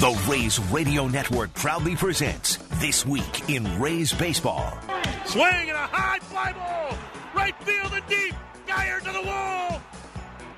The Rays Radio Network proudly presents This Week in Rays Baseball. Swing and a high fly ball. Right field and deep. Geyer to the wall.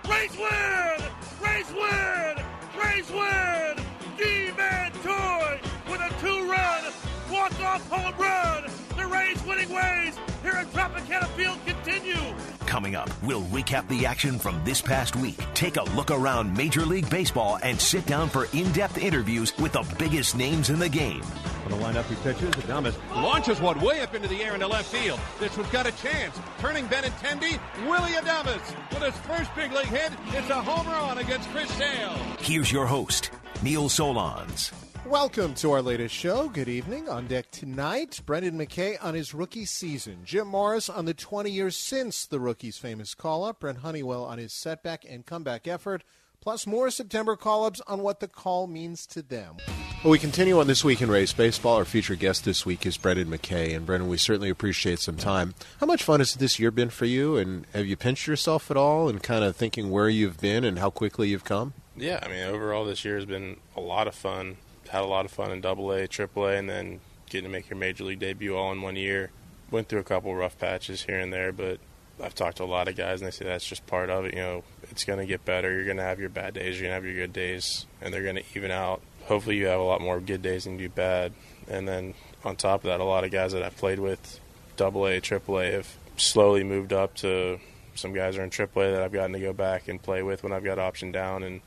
Rays win! Rays win! Rays win! Ji-Man Choi with a two-run walk-off home run. The Rays winning ways here at Tropicana Field continue. Coming up, we'll recap the action from this past week, take a look around Major League Baseball, and sit down for in depth interviews with the biggest names in the game. On the lineup, he pitches. Adames launches one way up into the air into left field. This one's got a chance. Turning Benintendi, Willy Adames with his first big league hit. It's a home run against Chris Sale. Here's your host, Neil Solondz. Welcome to our latest show. Good evening. On deck tonight, Brendan McKay on his rookie season. Jim Morris on the 20 years since the rookie's famous call up. Brent Honeywell on his setback and comeback effort. Plus, more September call ups on what the call means to them. Well, we continue on This Week in Rays Baseball. Our featured guest this week is Brendan McKay. And, Brendan, we certainly appreciate some time. How much fun has this year been for you? And have you pinched yourself at all and kind of thinking where you've been and how quickly you've come? Yeah, I mean, overall, this year has been a lot of fun had a lot of fun in Double A, Triple A, and then getting to make your major league debut all in one year. Went through a couple rough patches here and there, but I've talked to a lot of guys, and they say that's just part of it. You know, it's going to get better. You're going to have your bad days, you're going to have your good days, and they're going to even out. Hopefully, you have a lot more good days than you do bad. And then on top of that, a lot of guys that I've played with, Double A, Triple A, have slowly moved up to some guys are in Triple A that I've gotten to go back and play with when I've got option down, and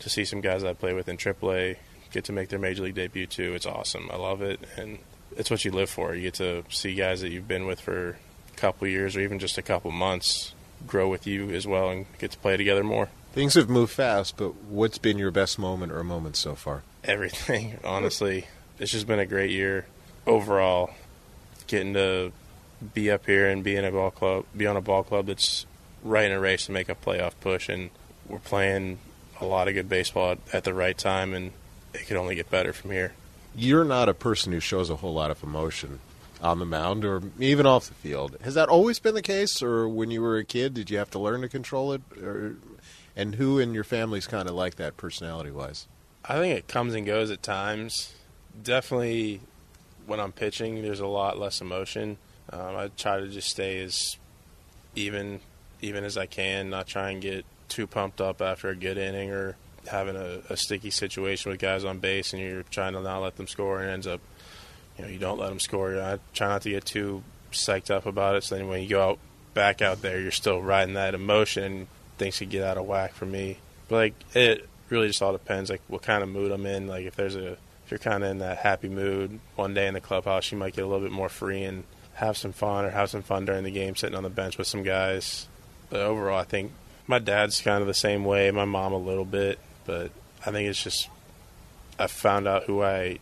to see some guys I play with in Triple A get to make their major league debut too. It's awesome. I love it, and it's what you live for. You get to see guys that you've been with for a couple years or even just a couple months grow with you as well and get to play together more. Things have moved fast, but what's been your best moment or moment so far? Everything, honestly. It's just been a great year overall. Getting to be up here and be in a ball club, be on a ball club that's right in a race to make a playoff push, and we're playing a lot of good baseball at, at the right time, and it could only get better from here. You're not a person who shows a whole lot of emotion on the mound or even off the field. Has that always been the case, or when you were a kid, did you have to learn to control it? Or, and who in your family's kind of like that personality wise? I think it comes and goes at times. Definitely when I'm pitching, there's a lot less emotion. Um, I try to just stay as even even as I can, not try and get too pumped up after a good inning or having a, a, sticky situation with guys on base and you're trying to not let them score and ends up, you know, you don't let them score. I try not to get too psyched up about it. So then when you go out back out there, you're still riding that emotion. Things could get out of whack for me. But like it really just all depends like what kind of mood I'm in. Like if there's a if you're kind of in that happy mood one day in the clubhouse, you might get a little bit more free and have some fun or have some fun during the game sitting on the bench with some guys. But overall, I think my dad's kind of the same way. My mom a little bit. But I think it's just I've found out who I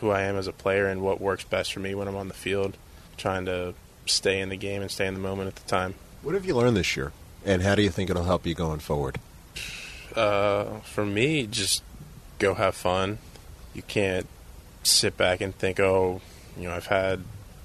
who I am as a player and what works best for me when I'm on the field, trying to stay in the game and stay in the moment at the time. What have you learned this year, and how do you think it'll help you going forward? Uh, for me, just go have fun. You can't sit back and think, oh, you know, I've had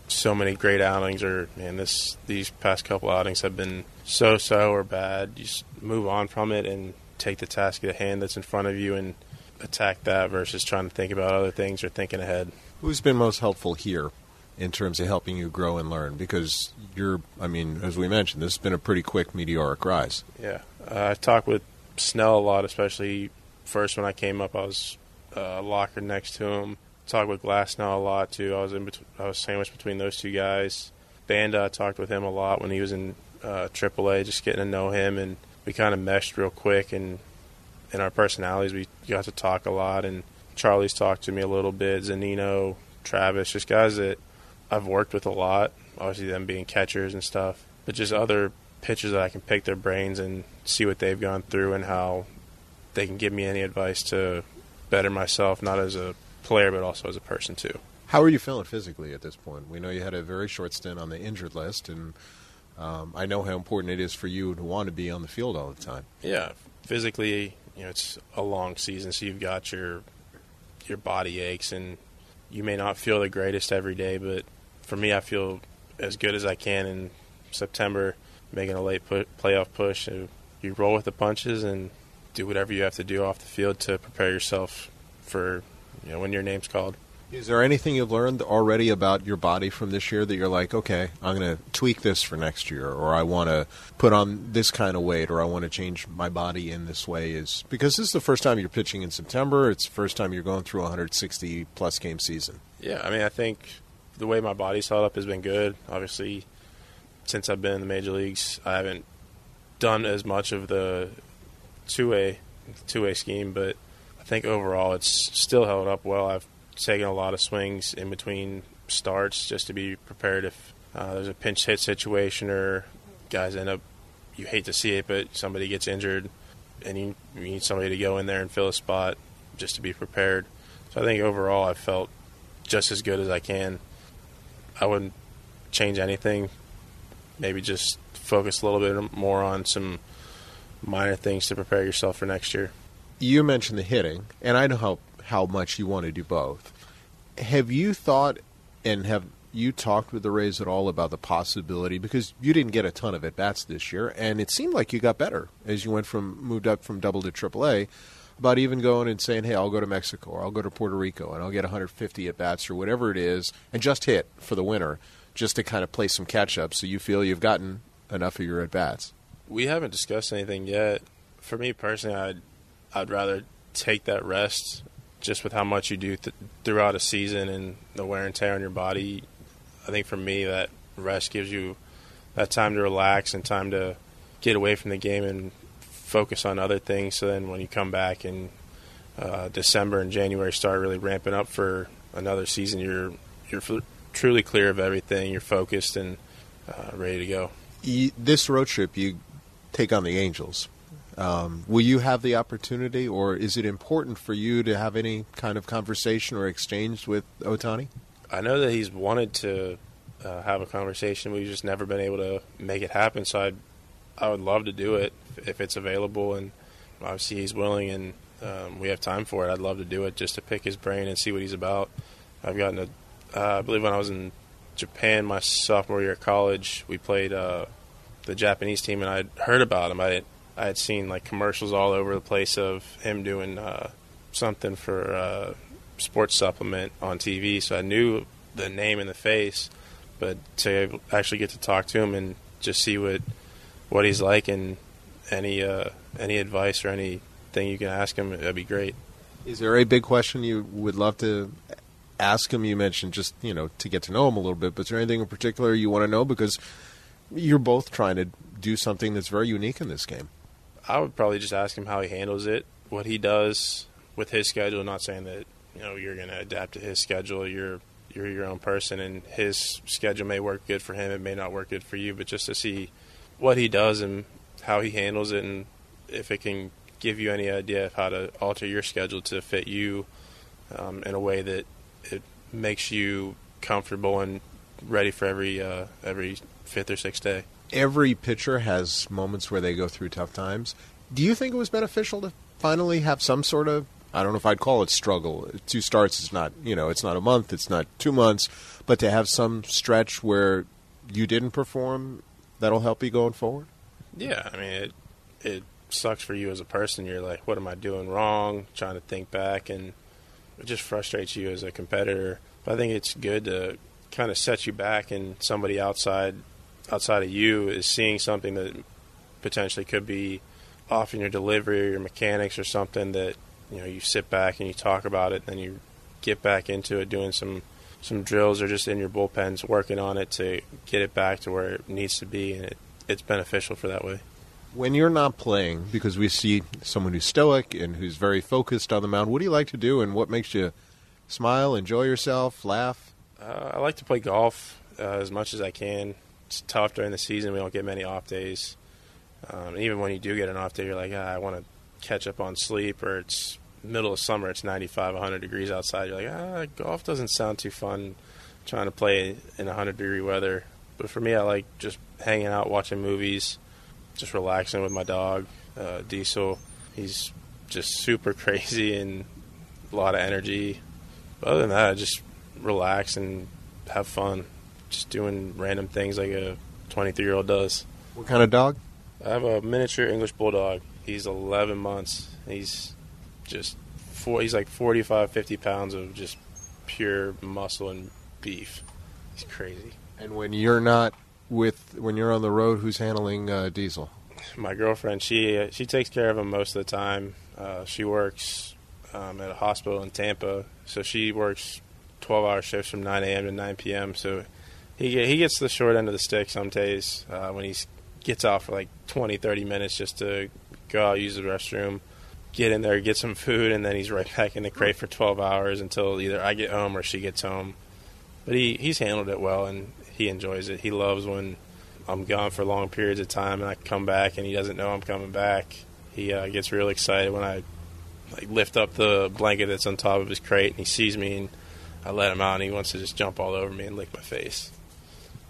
so many great outings, or man, this these past couple outings have been so so or bad. You just move on from it and take the task at hand that's in front of you and attack that versus trying to think about other things or thinking ahead. Who's been most helpful here in terms of helping you grow and learn? Because you're, I mean, as we mentioned, this has been a pretty quick meteoric rise. Yeah. Uh, I talked with Snell a lot, especially first when I came up. I was uh, locker next to him. Talked with Glasnow a lot too. I was in between, I was sandwiched between those two guys. Banda, I talked with him a lot when he was in uh, AAA, just getting to know him and we kind of meshed real quick and in our personalities we got to talk a lot and Charlie's talked to me a little bit, Zunino, Travis, just guys that I've worked with a lot, obviously them being catchers and stuff, but just other pitchers that I can pick their brains and see what they've gone through and how they can give me any advice to better myself, not as a player but also as a person too. How are you feeling physically at this point? We know you had a very short stint on the injured list and um, I know how important it is for you to want to be on the field all the time. Yeah, physically, you know, it's a long season, so you've got your your body aches, and you may not feel the greatest every day. But for me, I feel as good as I can in September, making a late put, playoff push. You roll with the punches and do whatever you have to do off the field to prepare yourself for you know when your name's called. Is there anything you've learned already about your body from this year that you're like, okay, I'm going to tweak this for next year, or I want to put on this kind of weight, or I want to change my body in this way? Is because this is the first time you're pitching in September. It's the first time you're going through a 160 plus game season. Yeah, I mean, I think the way my body's held up has been good. Obviously, since I've been in the major leagues, I haven't done as much of the two way two way scheme, but I think overall it's still held up well. I've taken a lot of swings in between starts just to be prepared if uh, there's a pinch hit situation or guys end up. You hate to see it, but somebody gets injured, and you, you need somebody to go in there and fill a spot just to be prepared. So I think overall I felt just as good as I can. I wouldn't change anything. Maybe just focus a little bit more on some minor things to prepare yourself for next year. You mentioned the hitting, and I know how how much you want to do both. Have you thought and have you talked with the Rays at all about the possibility because you didn't get a ton of at bats this year, and it seemed like you got better as you went from moved up from double to triple A. About even going and saying, "Hey, I'll go to Mexico or I'll go to Puerto Rico and I'll get 150 at bats or whatever it is, and just hit for the winter, just to kind of play some catch up, so you feel you've gotten enough of your at bats." We haven't discussed anything yet. For me personally, I'd I'd rather take that rest just with how much you do th- throughout a season and the wear and tear on your body. I think for me, that rest gives you that time to relax and time to get away from the game and focus on other things. So then when you come back in uh, December and January, start really ramping up for another season, you're you're f- truly clear of everything. You're focused and uh, ready to go. You, this road trip, you take on the Angels. Um, will you have the opportunity, or is it important for you to have any kind of conversation or exchange with Ohtani? I know that he's wanted to uh, have a conversation. We've just never been able to make it happen. So I'd, I would love to do it if it's available, and obviously he's willing and um, we have time for it. I'd love to do it just to pick his brain and see what he's about. I've gotten a, uh, I believe when I was in Japan my sophomore year of college, we played uh, the Japanese team, and I'd heard about him. I I had seen like commercials all over the place of him doing uh, something for uh, sports supplement on TV, so I knew the name and the face. But to actually get to talk to him and just see what what he's like and any uh, any advice or anything you can ask him, that'd be great. Is there a big question you would love to ask him? You mentioned just you know to get to know him a little bit, but is there anything in particular you want to know because you're both trying to do something that's very unique in this game? I would probably just ask him how he handles it, what he does with his schedule. Not saying that you know you're going to adapt to his schedule. You're you're your own person, and his schedule may work good for him. It may not work good for you. But just to see what he does and how he handles it, and if it can give you any idea of how to alter your schedule to fit you um, in a way that it makes you comfortable and ready for every uh, every fifth or sixth day every pitcher has moments where they go through tough times. Do you think it was beneficial to finally have some sort of I don't know if I'd call it struggle. Two starts is not, you know, it's not a month, it's not two months, but to have some stretch where you didn't perform, that'll help you going forward. Yeah, I mean, it it sucks for you as a person. You're like, what am I doing wrong? Trying to think back, and it just frustrates you as a competitor. But I think it's good to kind of set you back, and somebody outside outside of you is seeing something that potentially could be off in your delivery or your mechanics or something that you know you sit back and you talk about it, and then you get back into it doing some some drills or just in your bullpens working on it to get it back to where it needs to be, and it, it's beneficial for that way. When you're not playing, because we see someone who's stoic and who's very focused on the mound, what do you like to do, and what makes you smile, enjoy yourself, laugh? Uh, I like to play golf uh, as much as I can it's tough during the season. We don't get many off days. Um, even when you do get an off day, you're like, ah, I want to catch up on sleep, or it's middle of summer, it's 95, 100 degrees outside. You're like, ah, golf doesn't sound too fun trying to play in 100 degree weather. But for me, I like just hanging out, watching movies, just relaxing with my dog, uh, Diesel. He's just super crazy and a lot of energy. But other than that, I just relax and have fun just doing random things like a 23 year old does. What kind of dog? I have a miniature English bulldog. He's 11 months. He's just four, he's like 45, 50 pounds of just pure muscle and beef. He's crazy. And when you're not with, when you're on the road, who's handling uh, Diesel? My girlfriend, she she takes care of him most of the time. Uh, she works um, at a hospital in Tampa, so she works 12-hour shifts from 9 a.m. to 9 p.m. So he he gets the short end of the stick some days uh, when he gets off for like 20, 30 minutes just to go out use the restroom, get in there, get some food, and then he's right back in the crate for 12 hours until either I get home or she gets home. But he he's handled it well and he enjoys it. He loves when I'm gone for long periods of time and I come back and he doesn't know I'm coming back. He uh, gets real excited when I like lift up the blanket that's on top of his crate and he sees me and I let him out and he wants to just jump all over me and lick my face.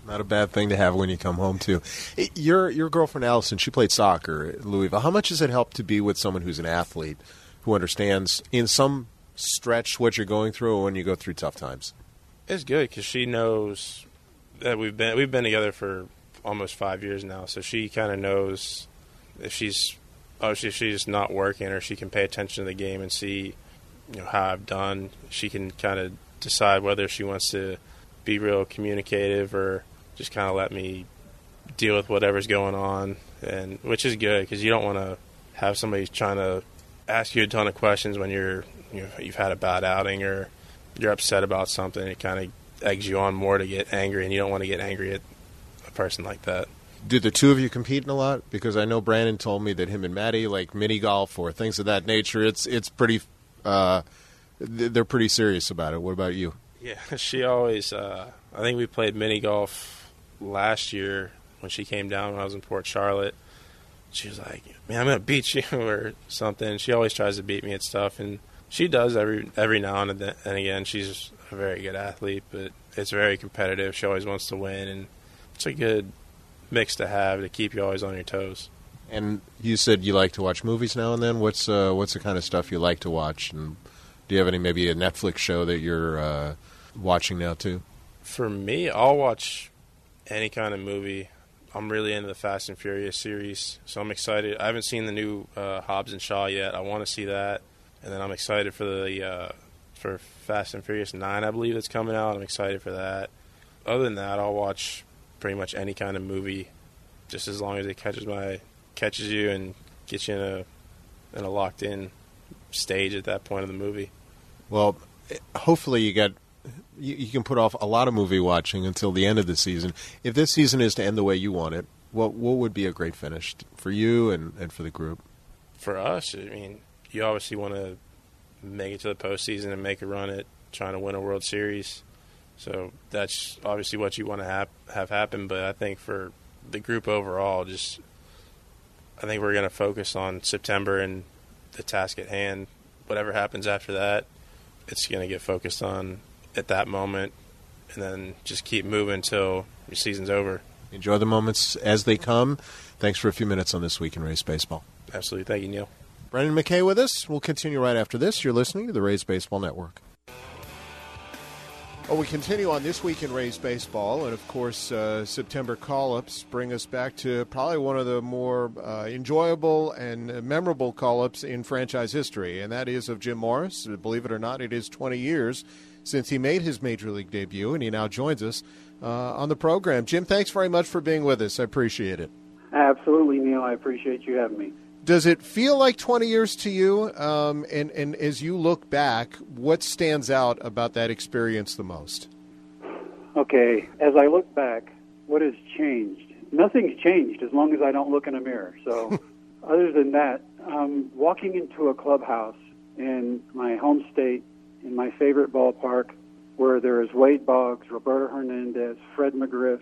Not a bad thing to have when you come home too. Eh, your your girlfriend Allison, she played soccer at Louisville. How much does it help to be with someone who's an athlete who understands in some stretch what you're going through when you go through tough times? It's good because she knows that we've been we've been together for almost five years now, so she kind of knows if she's oh, obviously if she's not working or she can pay attention to the game and see you know how I've done. She can kind of decide whether she wants to be real communicative or just kind of let me deal with whatever's going on, and which is good because you don't want to have somebody trying to ask you a ton of questions when you're you know, you've had a bad outing or you're upset about something. It kind of eggs you on more to get angry, and you don't want to get angry at a person like that. Do the two of you compete in a lot? Because I know Brandon told me that him and Maddie like mini golf or things of that nature. It's it's pretty. Uh, they're pretty serious about it. What about you? Yeah, she always. Uh, I think we played mini golf last year when she came down when I was in Port Charlotte. She was like, "Man, I'm gonna beat you" or something. She always tries to beat me at stuff, and she does every every now and then. And again, she's a very good athlete, but it's very competitive. She always wants to win, and it's a good mix to have to keep you always on your toes. And you said you like to watch movies now and then. What's uh, what's the kind of stuff you like to watch? And do you have any maybe a Netflix show that you're uh, watching now too? For me, I'll watch any kind of movie. I'm really into the Fast and Furious series, so I'm excited. I haven't seen the new uh, Hobbs and Shaw yet. I want to see that, and then I'm excited for the uh, for Fast and Furious Nine, I believe that's coming out. I'm excited for that. Other than that, I'll watch pretty much any kind of movie, just as long as it catches my catches you and gets you in a in a locked in stage at that point of the movie. Well, hopefully you get you, you, can put off a lot of movie watching until the end of the season. If this season is to end the way you want it, what what would be a great finish for you and, and for the group? For us, I mean, you obviously want to make it to the postseason and make a run at trying to win a World Series. So that's obviously what you want to have have happen. But I think for the group overall, just I think we're going to focus on September and the task at hand. Whatever happens after that, it's going to get focused on at that moment, and then just keep moving until your season's over. Enjoy the moments as they come. Thanks for a few minutes on this week in Rays baseball. Absolutely, thank you, Neil. Brendan McKay with us. We'll continue right after this. You're listening to the Rays Baseball Network. Well, we continue on this week in Rays baseball, and of course, uh, September call-ups bring us back to probably one of the more uh, enjoyable and memorable call-ups in franchise history, and that is of Jim Morris. Believe it or not, it is 20 years since he made his major league debut, and he now joins us uh, on the program. Jim, thanks very much for being with us. I appreciate it. Absolutely, Neil. I appreciate you having me. Does it feel like 20 years to you? Um, and, and as you look back, what stands out about that experience the most? Okay, as I look back, what has changed? Nothing's changed as long as I don't look in a mirror. So, other than that, um, walking into a clubhouse in my home state, in my favorite ballpark, where there is Wade Boggs, Roberto Hernandez, Fred McGriff,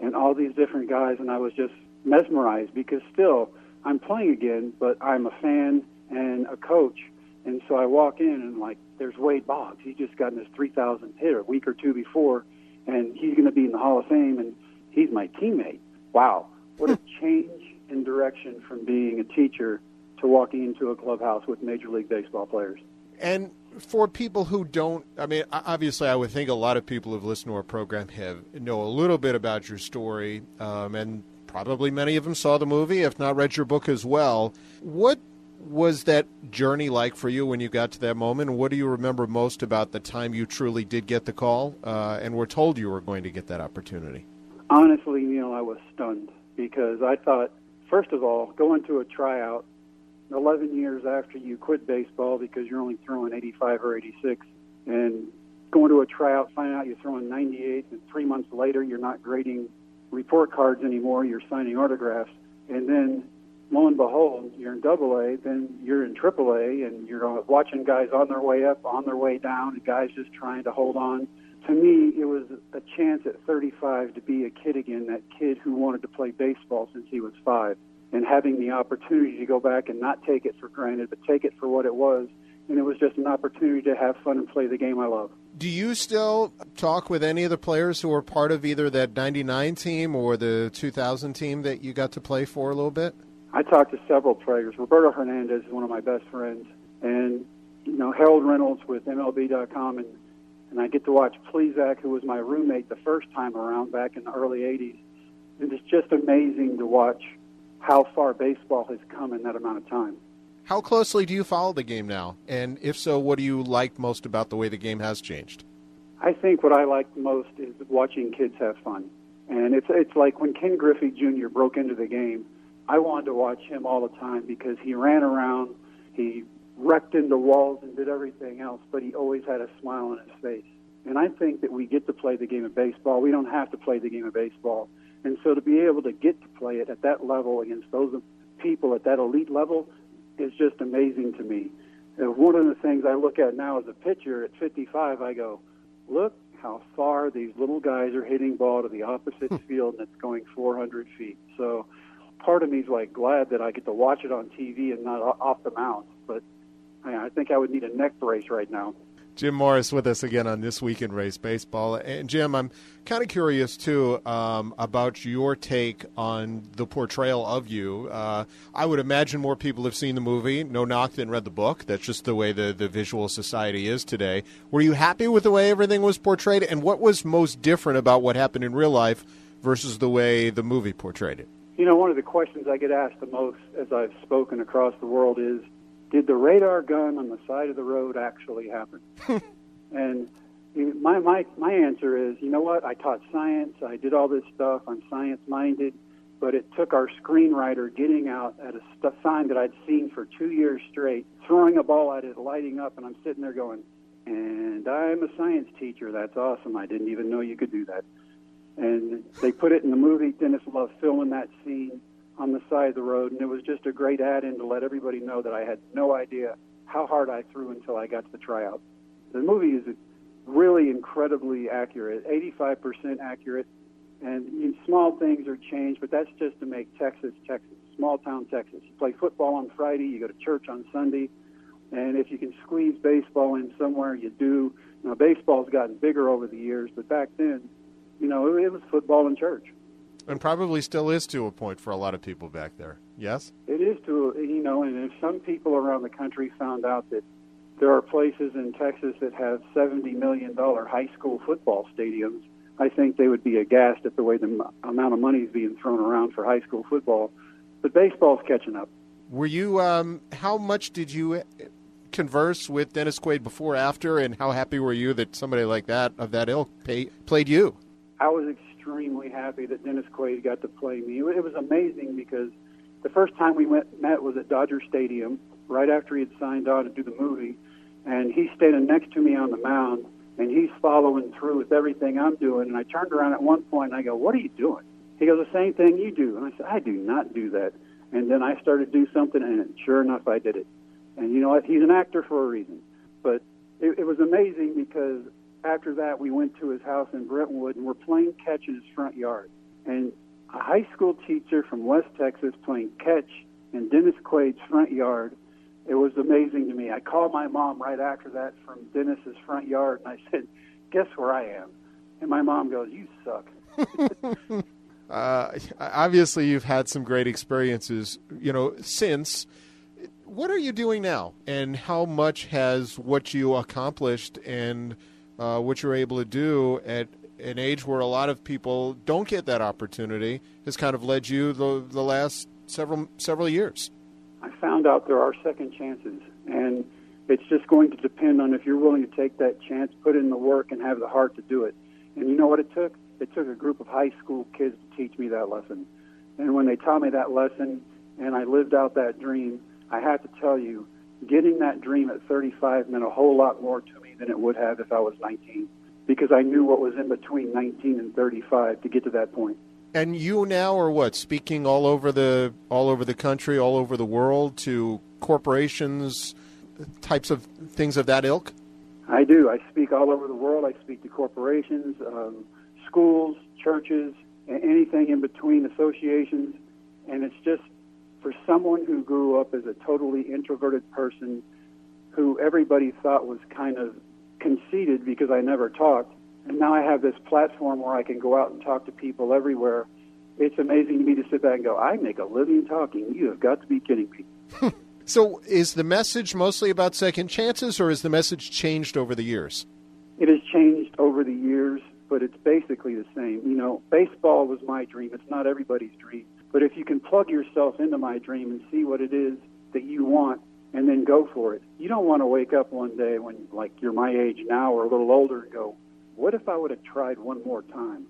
and all these different guys, and I was just mesmerized because still – I'm playing again, but I'm a fan and a coach. And so I walk in and like, there's Wade Boggs. He's just gotten his 3,000 hit a week or two before, and he's going to be in the Hall of Fame, and he's my teammate. Wow, what a change in direction from being a teacher to walking into a clubhouse with Major League Baseball players. And for people who don't, I mean, obviously, I would think a lot of people who've listened to our program have know a little bit about your story, um, and probably many of them saw the movie, if not read your book as well. What was that journey like for you when you got to that moment? What do you remember most about the time you truly did get the call uh, and were told you were going to get that opportunity? Honestly, Neil, I was stunned because I thought, first of all, going to a tryout 11 years after you quit baseball because you're only throwing 85 or 86, and going to a tryout, finding out you're throwing 98, and three months later you're not grading report cards anymore, you're signing autographs, and then lo and behold, you're in Double A, then you're in Triple A, and you're watching guys on their way up, on their way down, and guys just trying to hold on. To me, it was a chance at 35 to be a kid again, that kid who wanted to play baseball since he was five, and having the opportunity to go back and not take it for granted, but take it for what it was. And it was just an opportunity to have fun and play the game I love. Do you still talk with any of the players who were part of either that 99 team or the 2000 team that you got to play for a little bit? I talked to several players. Roberto Hernandez is one of my best friends, and you know Harold Reynolds with MLB.com, and and I get to watch Plesac, who was my roommate the first time around back in the early '80s. And it's just amazing to watch how far baseball has come in that amount of time. How closely do you follow the game now? And if so, what do you like most about the way the game has changed? I think what I like most is watching kids have fun. And it's it's like when Ken Griffey Jr. broke into the game I wanted to watch him all the time because he ran around, he wrecked into walls and did everything else, but he always had a smile on his face. And I think that we get to play the game of baseball. We don't have to play the game of baseball. And so to be able to get to play it at that level against those people at that elite level is just amazing to me. And one of the things I look at now as a pitcher at 55, I go, look how far these little guys are hitting ball to the opposite hmm. field and it's going 400 feet. So part of me is like glad that I get to watch it on TV and not off the mound. But I think I would need a neck brace right now. Jim Morris with us again on this week in Rays baseball. And Jim, I'm kind of curious too um, about your take on the portrayal of you. Uh, I would imagine more people have seen the movie, no knock, than read the book. That's just the way the, the visual society is today. Were you happy with the way everything was portrayed? And what was most different about what happened in real life versus the way the movie portrayed it? You know, one of the questions I get asked the most as I've spoken across the world is, did the radar gun on the side of the road actually happen? and my, my, my answer is, you know what? I taught science. I did all this stuff. I'm science minded. But it took our screenwriter getting out at a st- sign that I'd seen for two years straight, throwing a ball at it, lighting up, and I'm sitting there going, and I'm a science teacher. That's awesome. I didn't even know you could do that and they put it in the movie. Dennis loved filming that scene on the side of the road, and it was just a great add-in to let everybody know that I had no idea how hard I threw until I got to the tryout. The movie is really incredibly accurate, 85% accurate, and you small things are changed, but that's just to make Texas Texas, small town Texas. You play football on Friday, you go to church on Sunday, and if you can squeeze baseball in somewhere, you do. Now, baseball's gotten bigger over the years, but back then you know, it was football in church. And probably still is to a point for a lot of people back there. Yes? It is to, you know, and if some people around the country found out that there are places in Texas that have $70 million high school football stadiums, I think they would be aghast at the way the amount of money is being thrown around for high school football. But baseball's catching up. Were you, um, how much did you converse with Dennis Quaid before, after, and how happy were you that somebody like that, of that ilk, pay, played you? I was extremely happy that Dennis Quaid got to play me. It was amazing because the first time we went met was at Dodger Stadium right after he had signed on to do the movie, and he's standing next to me on the mound, and he's following through with everything I'm doing. And I turned around at one point and I go, "What are you doing?" He goes, "The same thing you do." And I said, "I do not do that." And then I started to do something, and sure enough, I did it. And you know what? He's an actor for a reason. But it, it was amazing because after that, we went to his house in Brentwood and we're playing catch in his front yard. And a high school teacher from West Texas playing catch in Dennis Quaid's front yard. It was amazing to me. I called my mom right after that from Dennis's front yard and I said, Guess where I am? And my mom goes, You suck. uh, obviously, you've had some great experiences, you know, since. What are you doing now? And how much has what you accomplished and uh, what you're able to do at an age where a lot of people don't get that opportunity has kind of led you the the last several several years. I found out there are second chances, and it's just going to depend on if you're willing to take that chance, put in the work, and have the heart to do it. And you know what it took? It took a group of high school kids to teach me that lesson. And when they taught me that lesson, and I lived out that dream, I have to tell you, getting that dream at 35 meant a whole lot more to me than it would have if I was 19, because I knew what was in between 19 and 35 to get to that point. And you now are what speaking all over the all over the country, all over the world to corporations, types of things of that ilk. I do. I speak all over the world. I speak to corporations, um, schools, churches, and anything in between, associations, and it's just for someone who grew up as a totally introverted person, who everybody thought was kind of conceited because I never talked and now I have this platform where I can go out and talk to people everywhere. It's amazing to me to sit back and go, I make a living talking. You have got to be kidding me. so, is the message mostly about second chances, or has the message changed over the years? It has changed over the years, but it's basically the same. You know, baseball was my dream. It's not everybody's dream. But if you can plug yourself into my dream and see what it is that you want and then go for it, you don't want to wake up one day when, like, you're my age now or a little older and go, what if I would have tried one more time?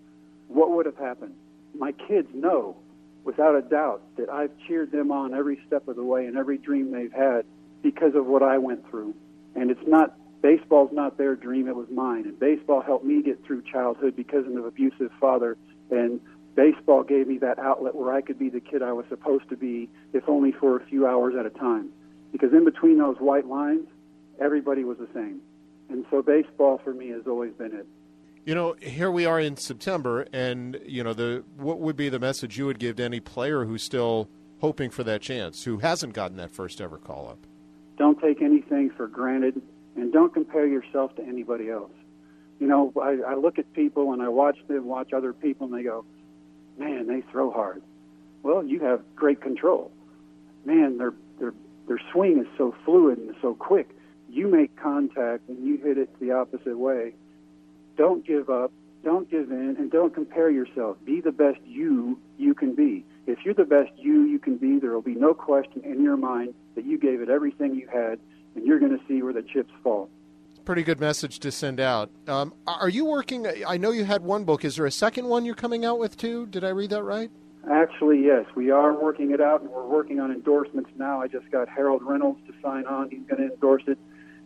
What would have happened? My kids know, without a doubt, that I've cheered them on every step of the way and every dream they've had because of what I went through. And it's not, baseball's not their dream, it was mine. And baseball helped me get through childhood because of an abusive father. And baseball gave me that outlet where I could be the kid I was supposed to be, if only for a few hours at a time. Because in between those white lines, everybody was the same. And so baseball for me has always been it. You know, here we are in September, and you know, the what would be the message you would give to any player who's still hoping for that chance, who hasn't gotten that first ever call up? Don't take anything for granted, and don't compare yourself to anybody else. You know, I, I look at people and I watch them watch other people, and they go, "Man, they throw hard." Well, you have great control. Man, their their their swing is so fluid and so quick you make contact and you hit it the opposite way, don't give up, don't give in, and don't compare yourself. Be the best you you can be. If you're the best you you can be, there will be no question in your mind that you gave it everything you had, and you're going to see where the chips fall. Pretty good message to send out. Um, are you working? I know you had one book. Is there a second one you're coming out with too? Did I read that right? Actually, yes. We are working it out, and we're working on endorsements now. I just got Harold Reynolds to sign on. He's going to endorse it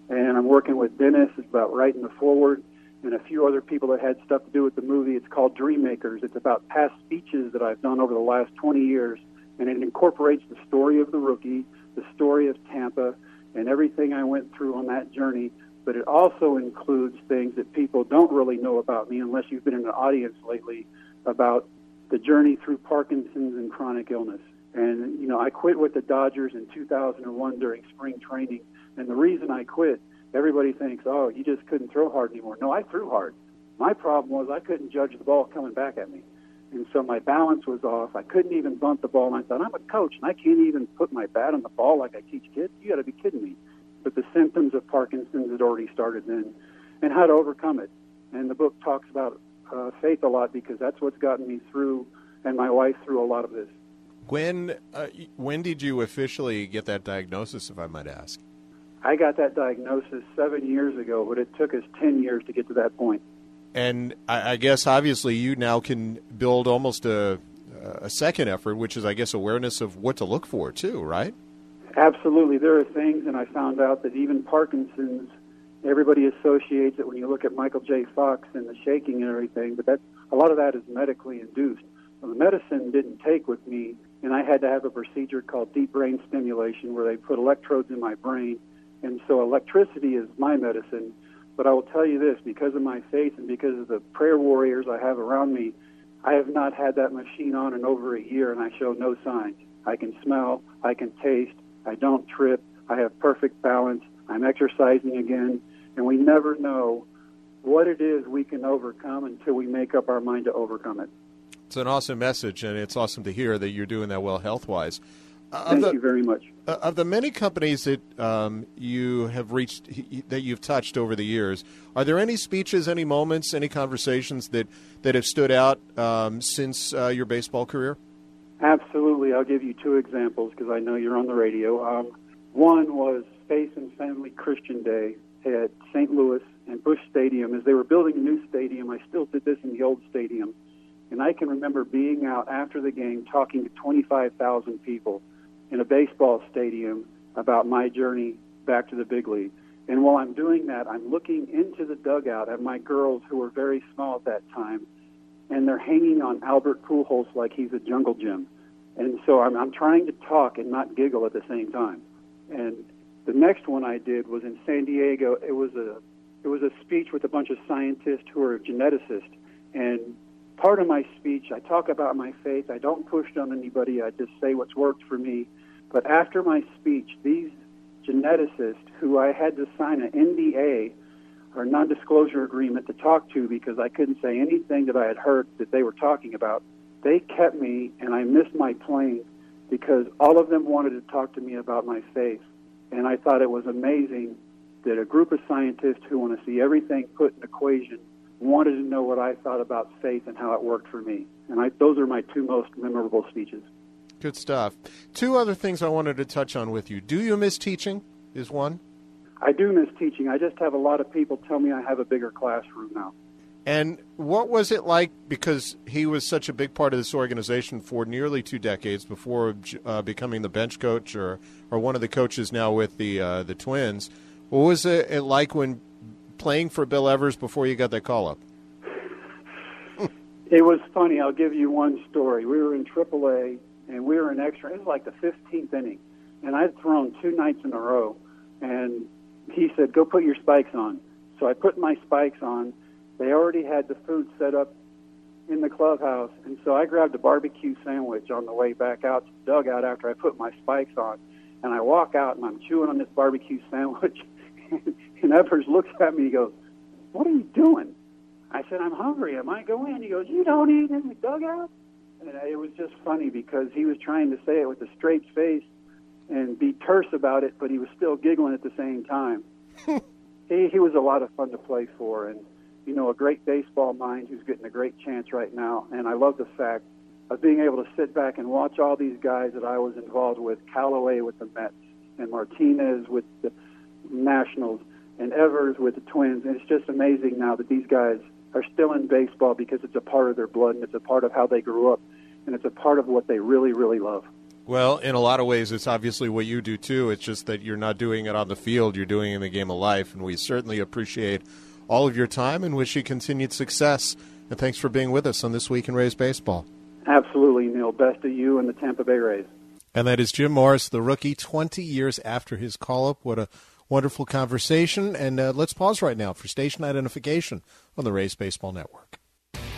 and I'm working with Dennis about writing the forward and a few other people that had stuff to do with the movie. It's called Dream Makers. It's about past speeches that I've done over the last 20 years, and it incorporates the story of the rookie, the story of Tampa, and everything I went through on that journey. But it also includes things that people don't really know about me unless you've been in an audience lately about the journey through Parkinson's and chronic illness. And, you know, I quit with the Dodgers in 2001 during spring training and the reason I quit, everybody thinks, oh, you just couldn't throw hard anymore. No, I threw hard. My problem was I couldn't judge the ball coming back at me. And so my balance was off. I couldn't even bunt the ball. And I thought, I'm a coach, and I can't even put my bat on the ball like I teach kids. You got to be kidding me. But the symptoms of Parkinson's had already started then, and how to overcome it. And the book talks about uh, faith a lot because that's what's gotten me through, and my wife through a lot of this. When uh, when did you officially get that diagnosis, if I might ask? I got that diagnosis seven years ago, but it took us 10 years to get to that point. And I, I guess obviously you now can build almost a, a second effort, which is, I guess, awareness of what to look for, too, right? Absolutely. There are things, and I found out that even Parkinson's, everybody associates it when you look at Michael J. Fox and the shaking and everything, but that a lot of that is medically induced. The medicine didn't take with me, and I had to have a procedure called deep brain stimulation where they put electrodes in my brain and so electricity is my medicine. But I will tell you this because of my faith and because of the prayer warriors I have around me, I have not had that machine on in over a year and I show no signs. I can smell, I can taste, I don't trip, I have perfect balance, I'm exercising again, and we never know what it is we can overcome until we make up our mind to overcome it. It's an awesome message, and it's awesome to hear that you're doing that well health wise. Thank the, you very much. Uh, of the many companies that um, you have reached, that you've touched over the years, are there any speeches, any moments, any conversations that, that have stood out um, since uh, your baseball career? Absolutely. I'll give you two examples because I know you're on the radio. Um, one was Faith and Family Christian Day at St. Louis and Busch Stadium. As they were building a new stadium, I still did this in the old stadium. And I can remember being out after the game talking to 25,000 people in a baseball stadium about my journey back to the big league. And while I'm doing that, I'm looking into the dugout at my girls who were very small at that time, and they're hanging on Albert Pujols like he's a jungle gym. And so I'm, I'm trying to talk and not giggle at the same time. And the next one I did was in San Diego. It was a it was a speech with a bunch of scientists who are geneticists. And part of my speech, I talk about my faith. I don't push on anybody. I just say what's worked for me. But after my speech, these geneticists who I had to sign an NDA or non-disclosure agreement to talk to because I couldn't say anything that I had heard that they were talking about. They kept me, and I missed my plane because all of them wanted to talk to me about my faith. And I thought it was amazing that a group of scientists who want to see everything put in equation wanted to know what I thought about faith and how it worked for me. And I, those are my two most memorable speeches. Good stuff. Two other things I wanted to touch on with you. Do you miss teaching? Is one. I do miss teaching. I just have a lot of people tell me I have a bigger classroom now. And what was it like? Because he was such a big part of this organization for nearly two decades before uh, becoming the bench coach or, or one of the coaches now with the uh, the Twins. What was it like when playing for Bill Evers before you got that call up? it was funny. I'll give you one story. We were in AAA and we were in extra. It was like the 15th inning, and I'd thrown two nights in a row. And he said, "Go put your spikes on." So I put my spikes on. They already had the food set up in the clubhouse, and so I grabbed a barbecue sandwich on the way back out to the dugout after I put my spikes on. And I walk out and I'm chewing on this barbecue sandwich, and Evers looks at me. And he goes, "What are you doing?" I said, "I'm hungry. I might go in." He goes, "You don't eat in the dugout." And it was just funny because he was trying to say it with a straight face and be terse about it, but he was still giggling at the same time. he, he was a lot of fun to play for, and you know, a great baseball mind who's getting a great chance right now. And I love the fact of being able to sit back and watch all these guys that I was involved with: Callaway with the Mets, and Martinez with the Nationals, and Evers with the Twins. And it's just amazing now that these guys are still in baseball because it's a part of their blood and it's a part of how they grew up and it's a part of what they really, really love. Well, in a lot of ways, it's obviously what you do too. It's just that you're not doing it on the field, you're doing it in the game of life. And we certainly appreciate all of your time and wish you continued success. And thanks for being with us on This Week in Rays Baseball. Absolutely, Neil. Best to you and the Tampa Bay Rays. And that is Jim Morris, the rookie, 20 years after his call up. What a wonderful conversation. And uh, let's pause right now for station identification on the Rays Baseball Network.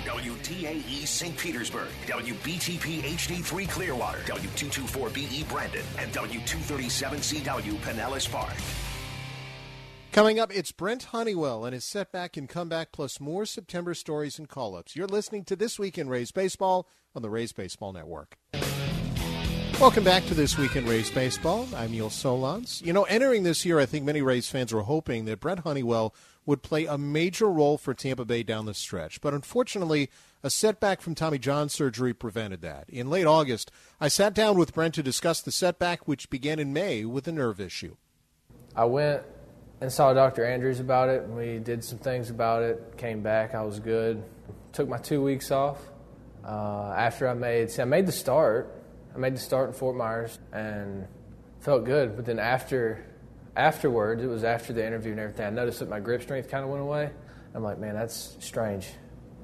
WDAE St. Petersburg, WBTP HD3 Clearwater, W224BE Brandon, and W237CW Pinellas Park. Coming up, it's Brent Honeywell and his setback and comeback, plus more September stories and call ups. You're listening to This Week in Rays Baseball on the Rays Baseball Network. Welcome back to This Week in Rays Baseball. I'm Neil Solondz. You know, entering this year, I think many Rays fans were hoping that Brent Honeywell would play a major role for Tampa Bay down the stretch. But unfortunately, a setback from Tommy John surgery prevented that. In late August, I sat down with Brent to discuss the setback, which began in May with a nerve issue. I went and saw Dr. Andrews about it, we did some things about it. Came back, I was good. Took my two weeks off. Uh, after I made, see, I made the start. I made the start in Fort Myers and felt good. But then after afterwards, it was after the interview and everything, I noticed that my grip strength kind of went away. I'm like, man, that's strange.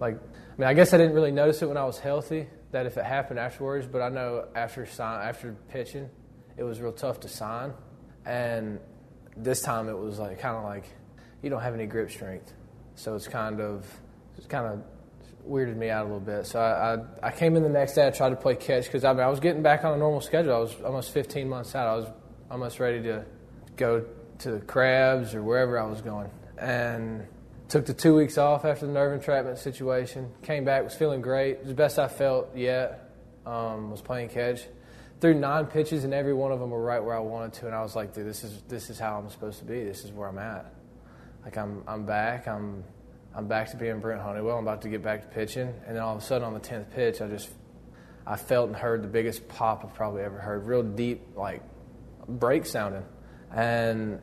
Like, I mean, I guess I didn't really notice it when I was healthy, that if it happened afterwards, but I know after sign, after pitching, it was real tough to sign. And this time it was like kind of like you don't have any grip strength, so it's kind of it's kind of weirded me out a little bit. So I, I, I came in the next day. I tried to play catch because I, mean, I was getting back on a normal schedule. I was almost 15 months out. I was almost ready to go to the crabs or wherever I was going. And took the two weeks off after the nerve entrapment situation. Came back, was feeling great. It was the best I felt yet. Um, was playing catch. Threw nine pitches and every one of them were right where I wanted to, and I was like, dude, this is this is how I'm supposed to be. This is where I'm at. Like I'm I'm back. I'm I'm back to being Brent Honeywell. I'm about to get back to pitching, and then all of a sudden on the tenth pitch, I just I felt and heard the biggest pop I've probably ever heard. Real deep, like break sounding. And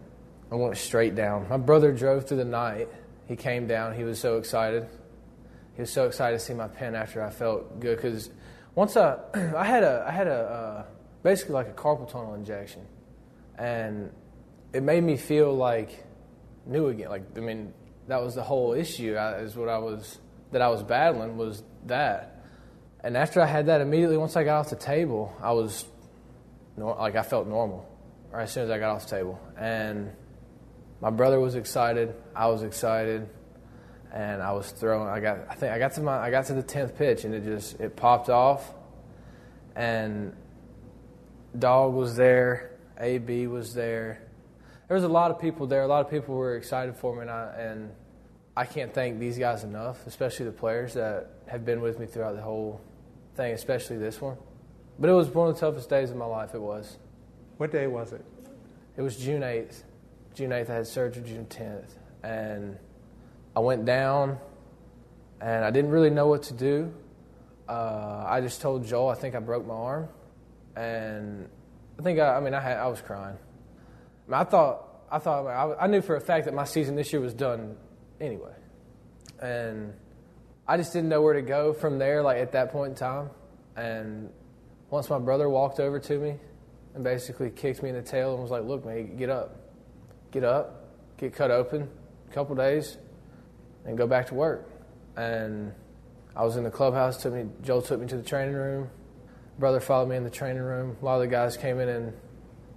I went straight down. My brother drove through the night. He came down. He was so excited. He was so excited to see my pen after I felt good because once I, I had a, I had a, uh, basically like a carpal tunnel injection, and it made me feel like new again. Like I mean, that was the whole issue. I, is what I was that I was battling was that. And after I had that, immediately once I got off the table, I was like I felt normal, right as soon as I got off the table. And my brother was excited, I was excited, and I was throwing. I got I think I got to my I got to the tenth pitch, and it just it popped off, and Dog was there, AB was there. There was a lot of people there. A lot of people were excited for me, and I, and I can't thank these guys enough, especially the players that have been with me throughout the whole thing, especially this one. But it was one of the toughest days of my life. It was. What day was it? It was June 8th. June 8th, I had surgery June 10th. And I went down, and I didn't really know what to do. Uh, I just told Joel I think I broke my arm. And I think, I, I mean, I, had, I was crying. I, mean, I thought, I, thought I, I knew for a fact that my season this year was done anyway. And I just didn't know where to go from there, like at that point in time. And once my brother walked over to me and basically kicked me in the tail and was like, "Look, man, get up, get up, get cut open, a couple days, and go back to work." And I was in the clubhouse. Took me, Joel took me to the training room. Brother followed me in the training room. A lot of the guys came in and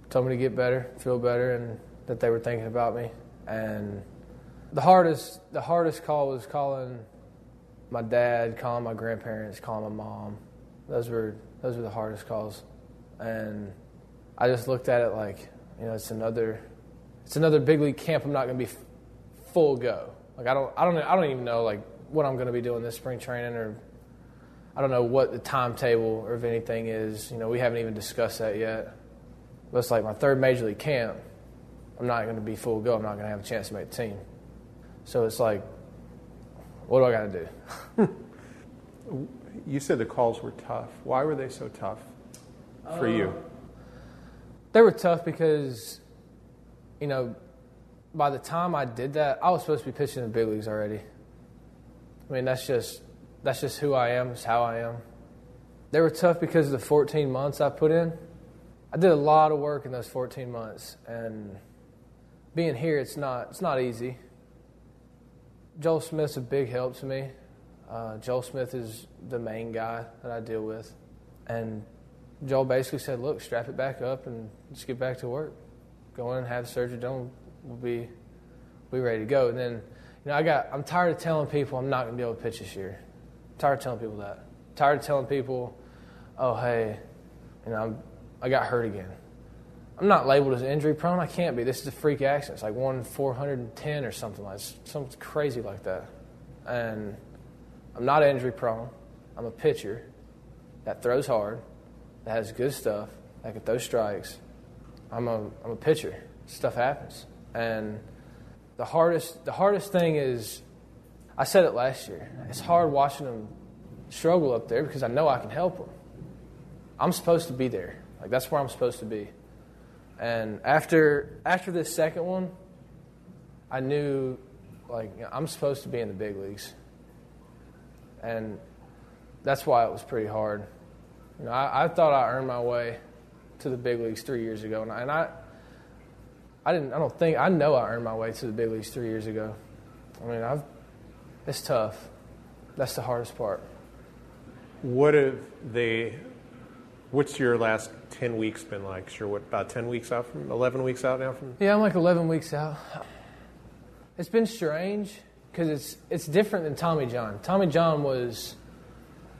told me to get better, feel better, and that they were thinking about me. And the hardest, the hardest call was calling my dad, calling my grandparents, calling my mom. Those were those were the hardest calls, and I just looked at it like, you know, it's another, it's another big league camp. I'm not going to be full go. Like I don't, I don't, I don't even know like what I'm going to be doing this spring training, or I don't know what the timetable or if anything is. You know, we haven't even discussed that yet. But it's like my third major league camp. I'm not going to be full go. I'm not going to have a chance to make the team. So it's like, what do I got to do? you said the calls were tough. Why were they so tough for uh, you? They were tough because, you know, by the time I did that, I was supposed to be pitching in the big leagues already. I mean, that's just that's just who I am. It's how I am. They were tough because of the 14 months I put in. I did a lot of work in those 14 months, and being here, it's not it's not easy. Joel Smith's a big help to me. Uh, Joel Smith is the main guy that I deal with. And Joel basically said, look, strap it back up and just get back to work. Go in and have surgery done. We'll be, be ready to go. And then, you know, I got, I'm tired of telling people I'm not to be able to pitch this year. I'm tired of telling people that. I'm tired of telling people, oh, hey, you know, I'm, I got hurt again. I'm not labeled as injury prone. I can't be. This is a freak accident. It's like one 410 or something like something crazy like that. And I'm not injury prone. I'm a pitcher that throws hard, that has good stuff, that can throw strikes. I'm a I'm a pitcher. Stuff happens, and the hardest the hardest thing is, I said it last year. It's hard watching them struggle up there because I know I can help them. I'm supposed to be there. Like that's where I'm supposed to be. And after after this second one, I knew like I'm supposed to be in the big leagues, and that's why it was pretty hard. You know, I, I thought I earned my way to the big leagues three years ago, and I, and I I didn't. I don't think I know I earned my way to the big leagues three years ago. I mean, I've it's tough. That's the hardest part. What have they What's your last 10 weeks been like? Sure, what, about 10 weeks out from, 11 weeks out now from? Yeah, I'm like 11 weeks out. It's been strange because it's, it's different than Tommy John. Tommy John was,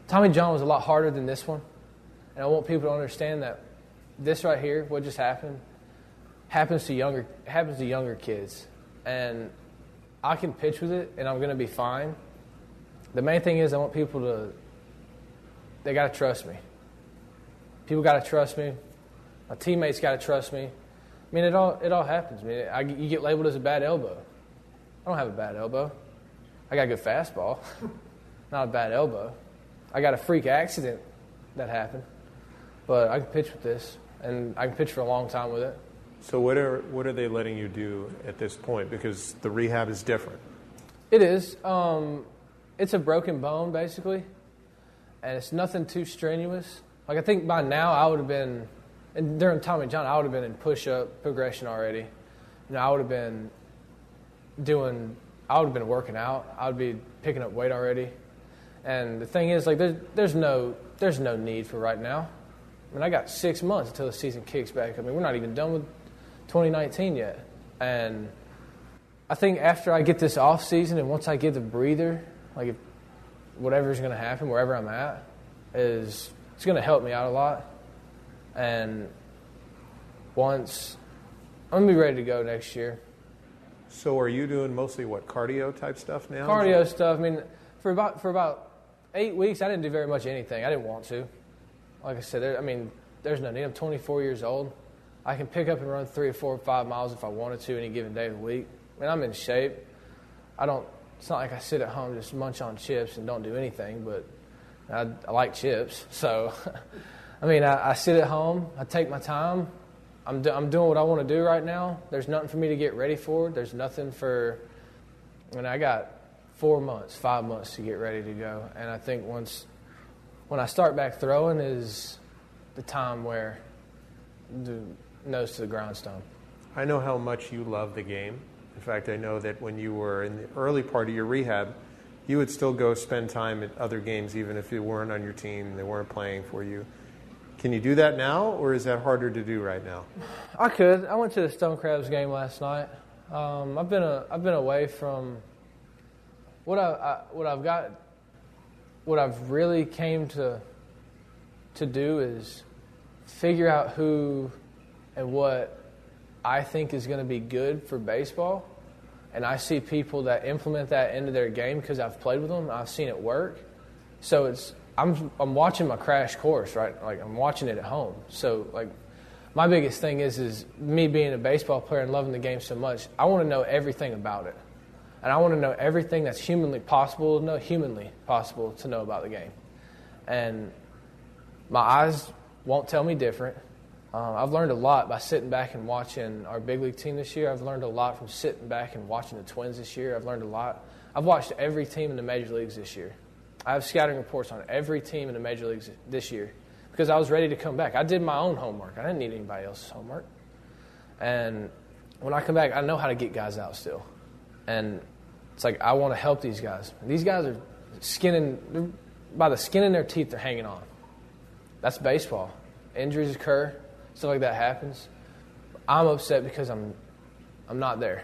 Tommy John was a lot harder than this one. And I want people to understand that this right here, what just happened, happens to younger, happens to younger kids. And I can pitch with it and I'm going to be fine. The main thing is I want people to, they got to trust me. People got to trust me. My teammates got to trust me. I mean, it all it all happens. I mean, I, you get labeled as a bad elbow. I don't have a bad elbow. I got a good fastball, not a bad elbow. I got a freak accident that happened. But I can pitch with this, and I can pitch for a long time with it. So what are what are they letting you do at this point? Because the rehab is different. It is. Um, it's a broken bone, basically, and it's nothing too strenuous. Like I think by now I would have been, and during Tommy John, I would have been in push-up progression already. You know, I would have been doing, I would have been working out. I would be picking up weight already. And the thing is, like, there's, there's no, there's no need for right now. I mean, I got six months until the season kicks back. I mean, we're not even done with 2019 yet, and I think after I get this off season and once I get the breather, like if whatever's going to happen wherever I'm at, is it's going to help me out a lot. And once I'm gonna be ready to go next year. So are you doing mostly what cardio type stuff now? Cardio stuff. I mean, for about for about eight weeks, I didn't do very much anything. I didn't want to. Like I said, there, I mean, there's no need. I'm 24 years old. I can pick up and run three or four or five miles if I wanted to any given day of the week. I mean, I'm in shape. I don't. It's not like I sit at home just munch on chips and don't do anything. But I, I like chips, so I mean, I, I, sit at home. I take my time. I'm do, I'm doing what I want to do right now. There's nothing for me to get ready for. There's nothing for. I mean, I got four months, five months to get ready to go, and I think once when I start back throwing is the time where the nose to the grindstone. I know how much you love the game. In fact, I know that when you were in the early part of your rehab, you would still go spend time at other games even if you weren't on your team, they weren't playing for you. Can you do that now, or is that harder to do right now? I could. I went to the Stone Crabs game last night. Um, I've been a, I've been away from what I, I, what I've got. What I've really came to to do is figure out who and what I think is going to be good for baseball. And I see people that implement that into their game because I've played with them. I've seen it work. So it's I'm I'm watching my crash course, right? Like I'm watching it at home. So like my biggest thing is is me being a baseball player and loving the game so much. I want to know everything about it, and I want to know everything that's humanly possible know, humanly possible to know about the game. And my eyes won't tell me different. Uh, I've learned a lot by sitting back and watching our big league team this year. I've learned a lot from sitting back and watching the Twins this year. I've learned a lot. I've watched every team in the major leagues this year. I have scouting reports on every team in the major leagues this year because I was ready to come back. I did my own homework. I didn't need anybody else's homework. And when I come back, I know how to get guys out still. And it's like I want to help these guys. These guys are skinning by the skin in their teeth. They're hanging on. That's baseball. Injuries occur stuff like that happens, I'm upset because I'm I'm not there.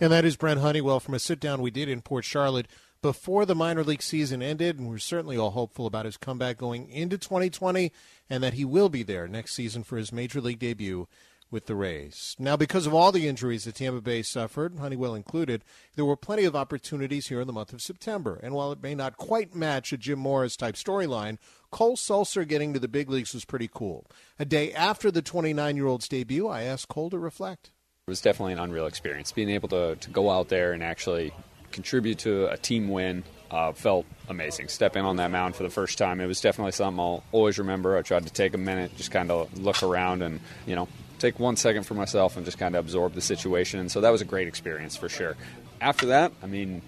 And that is Brent Honeywell from a sit down we did in Port Charlotte before the minor league season ended, and we're certainly all hopeful about his comeback going into 2020 and that he will be there next season for his major league debut with the Rays. Now, because of all the injuries that Tampa Bay suffered, Honeywell included, there were plenty of opportunities here in the month of September. And while it may not quite match a Jim Morris type storyline, Cole Sulser getting to the big leagues was pretty cool. A day after the 29 year old's debut, I asked Cole to reflect. It was definitely an unreal experience. Being able to, to go out there and actually contribute to a team win uh, felt amazing. Stepping on that mound for the first time, it was definitely something I'll always remember. I tried to take a minute, just kind of look around and, you know, take one second for myself and just kind of absorb the situation. And so that was a great experience for sure. After that, I mean,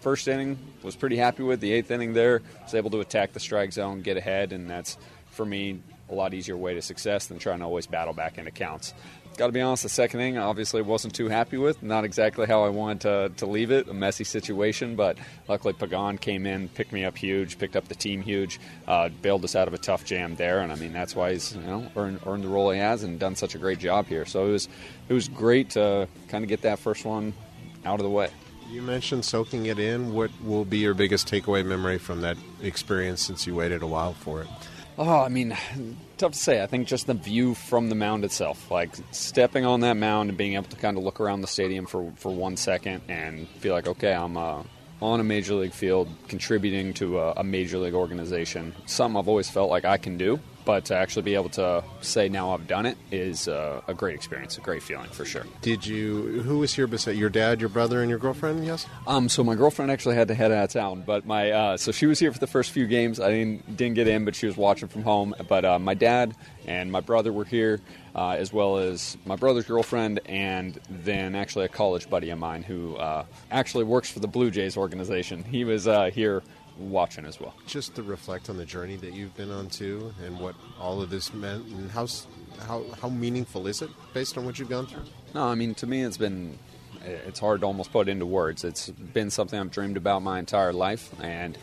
first inning was pretty happy with. The eighth inning there was able to attack the strike zone, get ahead, and that's for me a lot easier way to success than trying to always battle back into counts got to be honest, the second inning obviously wasn't too happy with. Not exactly how I wanted to, to leave it, a messy situation, but luckily Pagan came in, picked me up huge, picked up the team huge, uh, bailed us out of a tough jam there, and I mean that's why he's you know earned, earned the role he has and done such a great job here. So it was it was great to kind of get that first one out of the way. You mentioned soaking it in. What will be your biggest takeaway memory from that experience since you waited a while for it? Oh, I mean, tough to say. I think just the view from the mound itself, like stepping on that mound and being able to kind of look around the stadium for, for one second and feel like, okay, I'm uh, on a major league field, contributing to a, a, major league organization. Something I've always felt like I can do. But to actually be able to say now I've done it is uh, a great experience, a great feeling for sure. Did you? Who was here beside your dad, your brother, and your girlfriend? Yes. Um, so my girlfriend actually had to head out of town, but my uh, so she was here for the first few games. I didn't didn't get in, but she was watching from home. But uh, my dad and my brother were here, uh, as well as my brother's girlfriend, and then actually a college buddy of mine who uh, actually works for the Blue Jays organization. He was uh, here watching as well. Just to reflect on the journey that you've been on too, and what all of this meant, and how how how meaningful is it based on what you've gone through? No, I mean to me, it's been eh, it's hard to almost put into words. It's been something I've dreamed about my entire life, and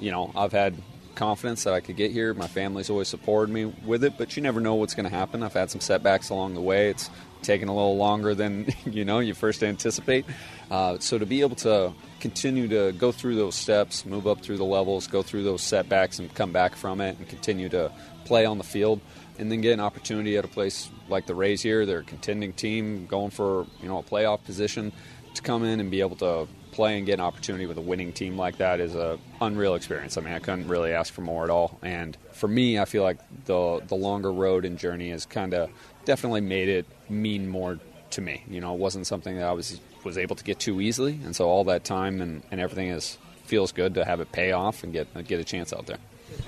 you know I've had confidence that I could get here. My family's always supported me with it, but you never know what's going to happen. I've had some setbacks along the way. It's taken a little longer than you know you first anticipate. Uh, so to be able to continue to go through those steps, move up through the levels, go through those setbacks, and come back from it, and continue to play on the field, and then get an opportunity at a place like the Rays here, they're a contending team going for you know a playoff position, to come in and be able to play and get an opportunity with a winning team like that is a unreal experience. I mean, I couldn't really ask for more at all. And for me, I feel like the the longer road and journey has kind of definitely made it mean more to me. You know, it wasn't something that I was was able to get too easily, and so all that time and, and everything is feels good to have it pay off and get get a chance out there.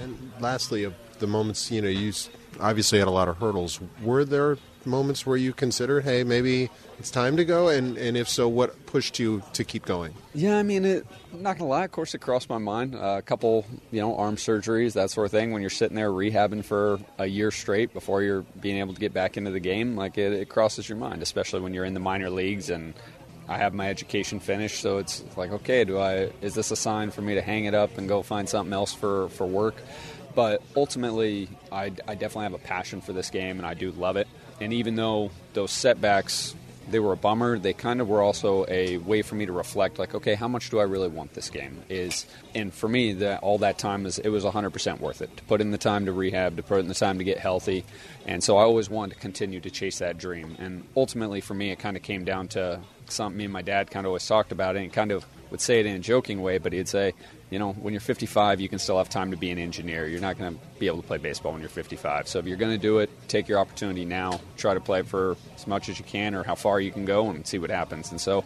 And lastly, of the moments you know you obviously had a lot of hurdles. Were there moments where you considered, hey, maybe it's time to go? And, and if so, what pushed you to keep going? Yeah, I mean, it, I'm not going to lie, of course, it crossed my mind. Uh, a couple, you know, arm surgeries, that sort of thing. When you're sitting there rehabbing for a year straight before you're being able to get back into the game, like it, it crosses your mind, especially when you're in the minor leagues and I have my education finished, so it's like, okay, do I? Is this a sign for me to hang it up and go find something else for for work? But ultimately, I, I definitely have a passion for this game, and I do love it. And even though those setbacks, they were a bummer, they kind of were also a way for me to reflect, like, okay, how much do I really want this game? Is and for me, that all that time is it was 100% worth it to put in the time to rehab, to put in the time to get healthy, and so I always wanted to continue to chase that dream. And ultimately, for me, it kind of came down to something me and my dad kind of always talked about it, and kind of would say it in a joking way, but he'd say, you know, when you're 55, you can still have time to be an engineer. You're not going to be able to play baseball when you're 55. So if you're going to do it, take your opportunity now. Try to play for as much as you can or how far you can go and see what happens. And so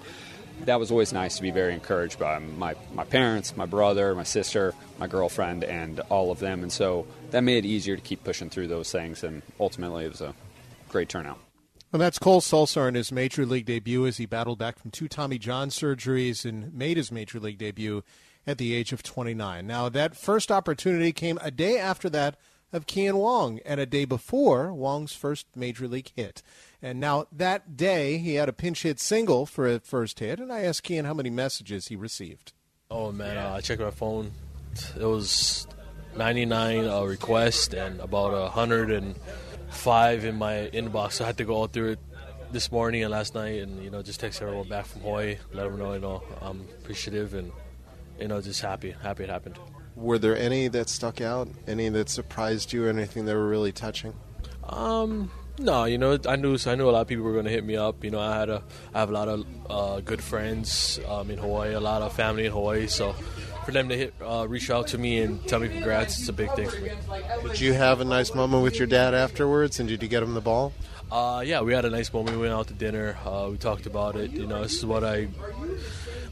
that was always nice to be very encouraged by my, my parents, my brother, my sister, my girlfriend, and all of them. And so that made it easier to keep pushing through those things. And ultimately, it was a great turnout. Well, that's Cole Sulser in his major league debut as he battled back from two Tommy John surgeries and made his major league debut at the age of 29. Now, that first opportunity came a day after that of Kean Wong and a day before Wong's first major league hit. And now that day, he had a pinch hit single for a first hit, and I asked Kean how many messages he received. Oh, man, uh, I checked my phone. It was 99 uh, requests and about 105 in my inbox. So I had to go all through it this morning and last night and, you know, just text everyone back from Hawaii, let them know, you know, I'm appreciative and – you know, just happy, happy it happened. Were there any that stuck out? Any that surprised you? Anything that were really touching? Um, no, you know, I knew I knew a lot of people were going to hit me up. You know, I had a I have a lot of uh, good friends um, in Hawaii, a lot of family in Hawaii, so for them to hit, uh, reach out to me and tell me congrats, it's a big thing for me. Did you have a nice moment with your dad afterwards, and did you get him the ball? Uh, yeah, we had a nice moment. We went out to dinner. Uh, we talked about it. You know, this is what I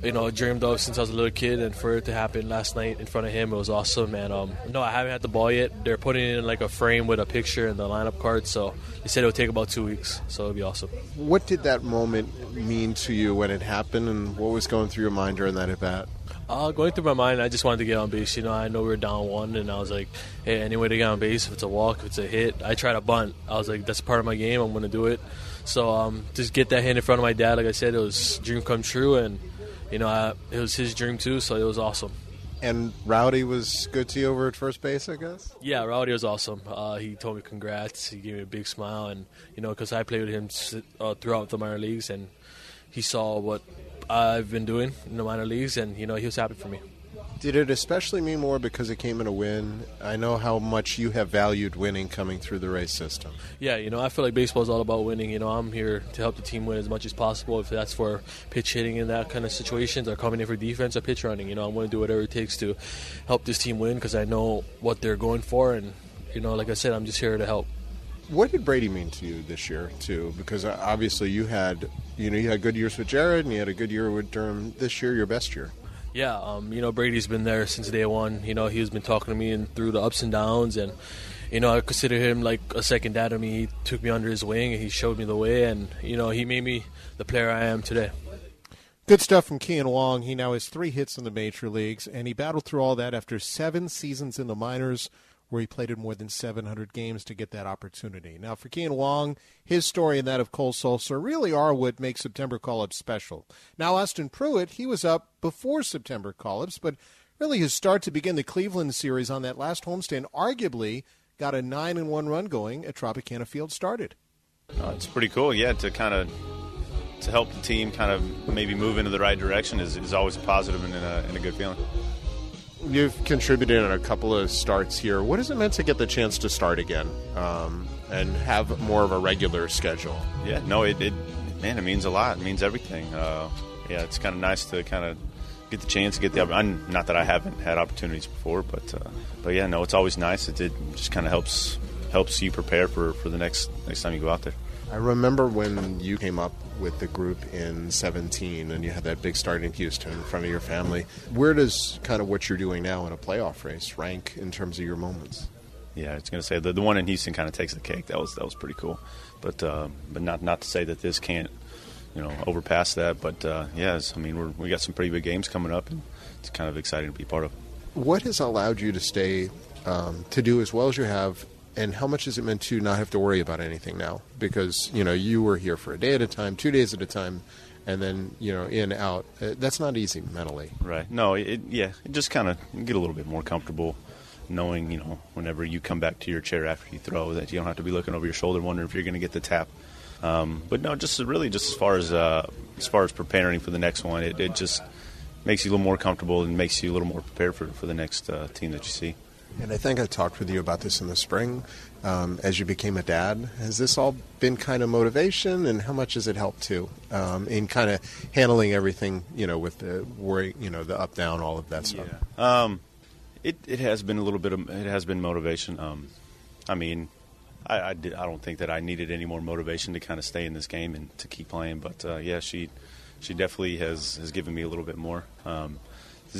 you know, dreamed of since I was a little kid, and for it to happen last night in front of him, it was awesome. And um, no, I haven't had the ball yet. They're putting it in like a frame with a picture and the lineup card, so they said it would take about two weeks, so it'll be awesome. What did that moment mean to you when it happened, and what was going through your mind during that at bat? Uh, going through my mind, I just wanted to get on base. You know, I know we are down one, and I was like, hey, any way to get on base, if it's a walk, if it's a hit, I try to bunt. I was like, that's part of my game. I'm going to do it. So um, just get that hit in front of my dad. Like I said, it was dream come true, and you know, I, it was his dream too, so it was awesome. And Rowdy was good to you over at first base, I guess. Yeah, Rowdy was awesome. Uh, he told me congrats. He gave me a big smile, and you know, because I played with him uh, throughout the minor leagues, and he saw what I've been doing in the minor leagues, and you know, he was happy for me. Did it especially mean more because it came in a win? I know how much you have valued winning coming through the Rays system. Yeah, you know, I feel like baseball is all about winning. You know, I'm here to help the team win as much as possible. If that's for pinch hitting in that kind of situations, or coming in for defense or pinch running, you know, I'm going to do whatever it takes to help this team win because I know what they're going for, and you know, like I said, I'm just here to help. What did Brady mean to you this year too? Because uh, obviously you had, you know, you had good years with Jared, and you had a good year with Durham. This year, your best year. Yeah, um, you know, Brady's been there since day one. You know, he's been talking to me and through the ups and downs, and you know, I consider him like a second dad to me. He took me under his wing and he showed me the way, and you know, he made me the player I am today. Good stuff from Kean Wong. He now has three hits in the major leagues, and he battled through all that after seven seasons in the minors, where he played in more than 700 games to get that opportunity. Now, for Kean Wong, his story and that of Cole Sulser really are what make September call-ups special. Now, Austin Pruitt, he was up before September call-ups, but really his start to begin the Cleveland series on that last homestand arguably got a nine and one run going at Tropicana Field started. Uh, it's pretty cool, yeah, to kind of to help the team kind of maybe move into the right direction is, is always a positive and a, and a good feeling. You've contributed in a couple of starts here. What is it meant to get the chance to start again um, and have more of a regular schedule? Yeah, no, it, it man, it means a lot. It means everything. Uh, yeah, it's kind of nice to kind of get the chance to get the. I'm, not that I haven't had opportunities before, but uh, but yeah, no, it's always nice. It, it just kind of helps helps you prepare for, for the next next time you go out there. I remember when you came up with the group in 17 and you had that big start in Houston in front of your family. Where does kind of what you're doing now in a playoff race rank in terms of your moments? Yeah, I was going to say the, the one in Houston kind of takes the cake. That was that was pretty cool, but uh, but not not to say that this can't you know overpass that. But uh, yes, I mean we're, we got some pretty big games coming up, and it's kind of exciting to be part of. What has allowed you to stay um, to do as well as you have and how much has it meant to not have to worry about anything now? Because you know you were here for a day at a time, two days at a time, and then you know in out. Uh, that's not easy mentally. Right. No. It, yeah. It just kind of get a little bit more comfortable, knowing you know whenever you come back to your chair after you throw that you don't have to be looking over your shoulder wondering if you're going to get the tap. Um, but no, just really just as far as uh, as far as preparing for the next one, it, it, just makes you a little more comfortable and makes you a little more prepared for for the next uh, team that you see. And I think I talked with you about this in the spring um, as you became a dad. Has this all been kind of motivation, and how much has it helped too um, in kind of handling everything, you know, with the worry, you know, the up down, all of that stuff? Yeah. Um, it it has been a little bit of it has been motivation. Um, I mean, I I, did, I, don't think that I needed any more motivation to kind of stay in this game and to keep playing, but uh, yeah, she she definitely has has given me a little bit more. Um,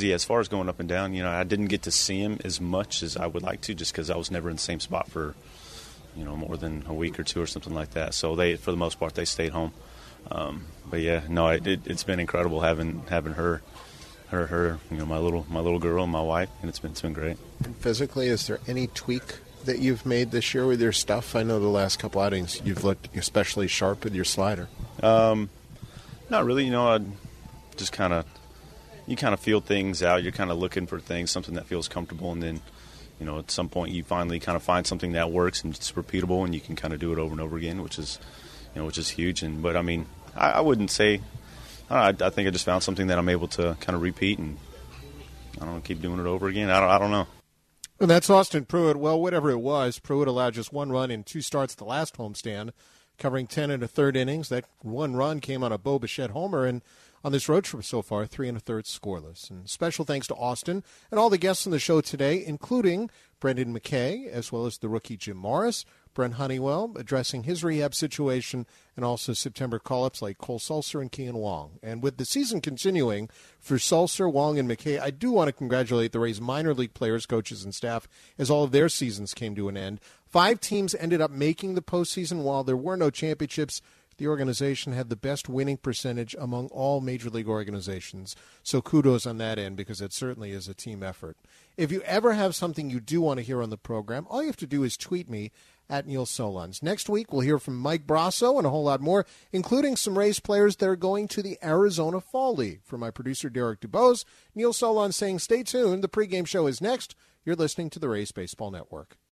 yeah, as far as going up and down, you know, I didn't get to see him as much as I would like to, just because I was never in the same spot for, you know, more than a week or two or something like that. So they, for the most part, they stayed home. Um, but yeah, no, it, it, has been incredible having having her, her, her, you know, my little my little girl and my wife, and it's been it's been great. And physically, is there any tweak that you've made this year with your stuff? I know the last couple outings you've looked especially sharp with your slider. Um, not really. You know, I just kind of you kind of feel things out. You're kind of looking for things, something that feels comfortable, and then you know at some point you finally kind of find something that works and it's repeatable, and you can kind of do it over and over again, which is you know which is huge. And but I mean, I, I wouldn't say. I, I, think I just found something that I'm able to kind of repeat and I don't know, keep doing it over again. I don't, I don't know. And that's Austin Pruitt. Well, whatever it was, Pruitt allowed just one run in two starts at the last homestand, covering 10 and a third innings. That one run came on a Bo Bichette homer, and on this road trip so far, three and a third scoreless. And special thanks to Austin and all the guests on the show today, including Brendan McKay, as well as the rookie Jim Morris, Brent Honeywell addressing his rehab situation, and also September call-ups like Cole Sulser and Kean Wong. And with the season continuing for Sulser, Wong, and McKay, I do want to congratulate the Rays minor league players, coaches, and staff as all of their seasons came to an end. Five teams ended up making the postseason while there were no championships the organization had the best winning percentage among all major league organizations. So kudos on that end because it certainly is a team effort. If you ever have something you do want to hear on the program, all you have to do is tweet me at Neil Solondz. Next week, we'll hear from Mike Brosseau and a whole lot more, including some Rays players that are going to the Arizona Fall League. For my producer, Derek DuBose, Neil Solondz saying stay tuned. The pregame show is next. You're listening to the Rays Baseball Network.